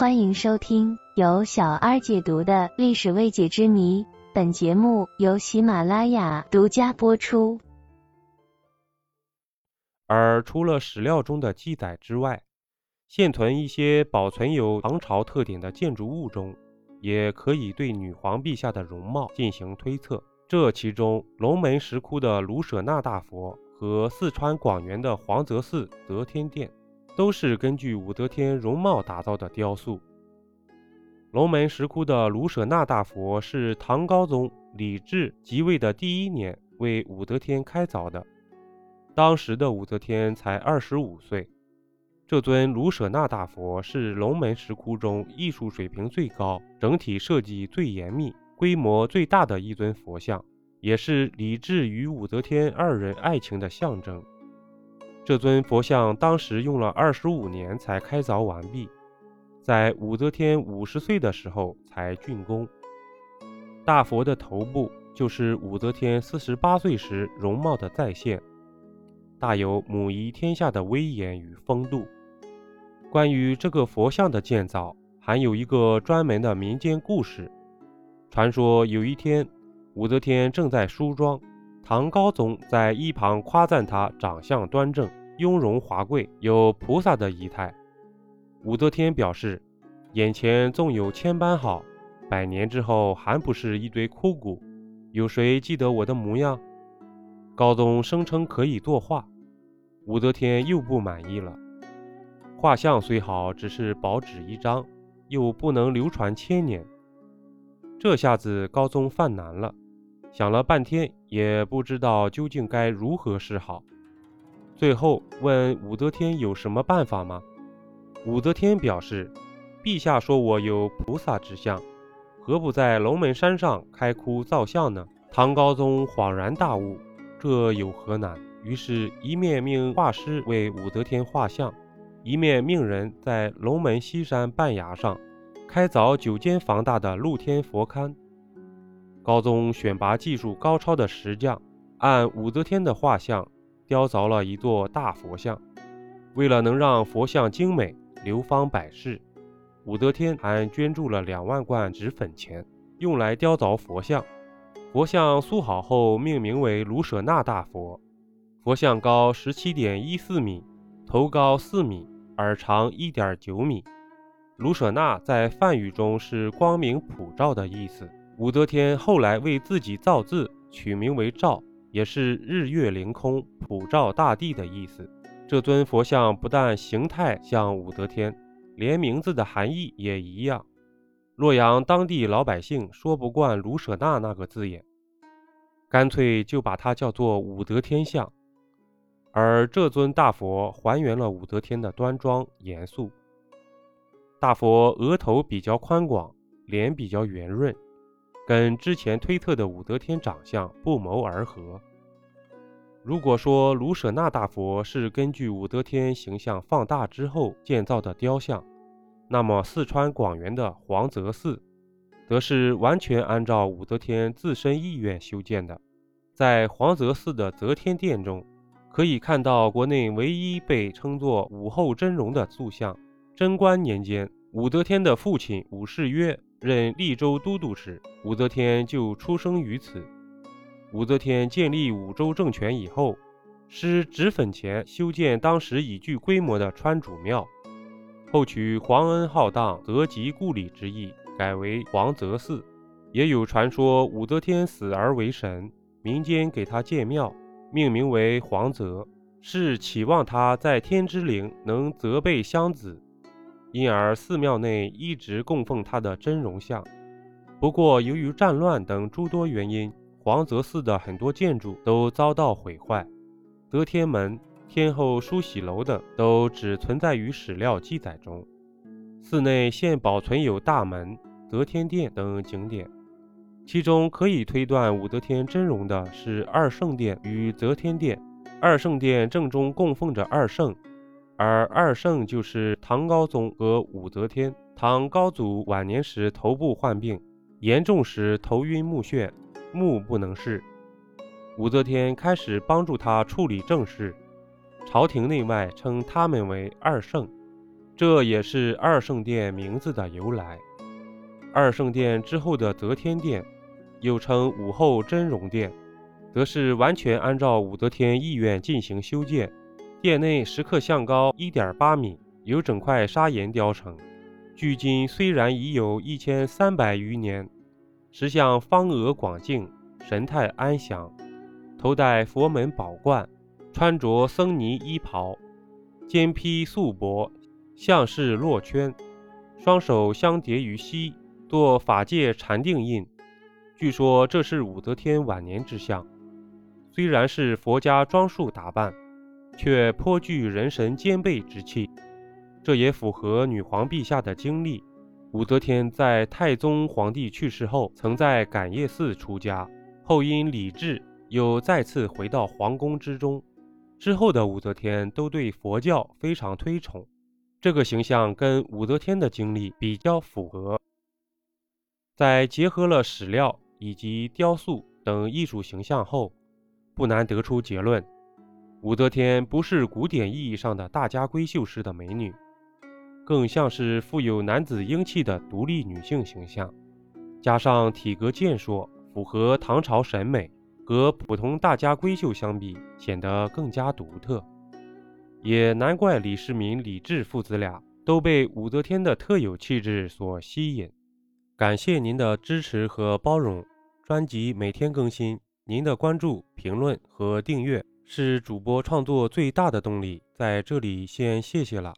欢迎收听由小二解读的历史未解之谜。本节目由喜马拉雅独家播出。而除了史料中的记载之外，现存一些保存有唐朝特点的建筑物中，也可以对女皇陛下的容貌进行推测。这其中，龙门石窟的卢舍那大佛和四川广元的黄泽寺则天殿。都是根据武则天容貌打造的雕塑。龙门石窟的卢舍那大佛是唐高宗李治即位的第一年为武则天开凿的，当时的武则天才二十五岁。这尊卢舍那大佛是龙门石窟中艺术水平最高、整体设计最严密、规模最大的一尊佛像，也是李治与武则天二人爱情的象征。这尊佛像当时用了二十五年才开凿完毕，在武则天五十岁的时候才竣工。大佛的头部就是武则天四十八岁时容貌的再现，大有母仪天下的威严与风度。关于这个佛像的建造，还有一个专门的民间故事。传说有一天，武则天正在梳妆，唐高宗在一旁夸赞她长相端正。雍容华贵，有菩萨的仪态。武则天表示，眼前纵有千般好，百年之后还不是一堆枯骨？有谁记得我的模样？高宗声称可以作画，武则天又不满意了。画像虽好，只是薄纸一张，又不能流传千年。这下子高宗犯难了，想了半天，也不知道究竟该如何是好。最后问武则天有什么办法吗？武则天表示：“陛下说我有菩萨之相，何不在龙门山上开窟造像呢？”唐高宗恍然大悟，这有何难？于是，一面命画师为武则天画像，一面命人在龙门西山半崖上开凿九间房大的露天佛龛。高宗选拔技术高超的石匠，按武则天的画像。雕凿了一座大佛像，为了能让佛像精美流芳百世，武则天还捐助了两万贯纸粉钱，用来雕凿佛像。佛像塑好后，命名为卢舍那大佛。佛像高十七点一四米，头高四米，耳长一点九米。卢舍那在梵语中是光明普照的意思。武则天后来为自己造字，取名为照。也是日月凌空、普照大地的意思。这尊佛像不但形态像武则天，连名字的含义也一样。洛阳当地老百姓说不惯“卢舍那”那个字眼，干脆就把它叫做武则天像。而这尊大佛还原了武则天的端庄严肃。大佛额头比较宽广，脸比较圆润。跟之前推测的武则天长相不谋而合。如果说卢舍那大佛是根据武则天形象放大之后建造的雕像，那么四川广元的黄泽寺，则是完全按照武则天自身意愿修建的。在黄泽寺的则天殿中，可以看到国内唯一被称作武后真容的塑像。贞观年间，武则天的父亲武士曰。任利州都督时，武则天就出生于此。武则天建立武周政权以后，施脂粉钱修建当时已具规模的川主庙，后取皇恩浩荡，泽及故里之意，改为皇泽寺。也有传说武则天死而为神，民间给她建庙，命名为皇泽，是期望她在天之灵能泽备乡子。因而，寺庙内一直供奉他的真容像。不过，由于战乱等诸多原因，黄泽寺的很多建筑都遭到毁坏。德天门、天后梳洗楼等都只存在于史料记载中。寺内现保存有大门、德天殿等景点，其中可以推断武则天真容的是二圣殿与则天殿。二圣殿正中供奉着二圣。而二圣就是唐高宗和武则天。唐高祖晚年时头部患病，严重时头晕目眩，目不能视。武则天开始帮助他处理政事，朝廷内外称他们为二圣。这也是二圣殿名字的由来。二圣殿之后的则天殿，又称武后真容殿，则是完全按照武则天意愿进行修建。殿内石刻像高一点八米，由整块砂岩雕成。距今虽然已有一千三百余年，石像方额广净，神态安详，头戴佛门宝冠，穿着僧尼衣袍，肩披素帛，像是落圈，双手相叠于膝。做法界禅定印，据说这是武则天晚年之相。虽然是佛家装束打扮，却颇具人神兼备之气。这也符合女皇陛下的经历。武则天在太宗皇帝去世后，曾在感业寺出家，后因李治又再次回到皇宫之中。之后的武则天都对佛教非常推崇，这个形象跟武则天的经历比较符合。在结合了史料以及雕塑等艺术形象后，不难得出结论：武则天不是古典意义上的大家闺秀式的美女，更像是富有男子英气的独立女性形象。加上体格健硕，符合唐朝审美，和普通大家闺秀相比，显得更加独特。也难怪李世民、李治父子俩都被武则天的特有气质所吸引。感谢您的支持和包容，专辑每天更新，您的关注、评论和订阅是主播创作最大的动力，在这里先谢谢了。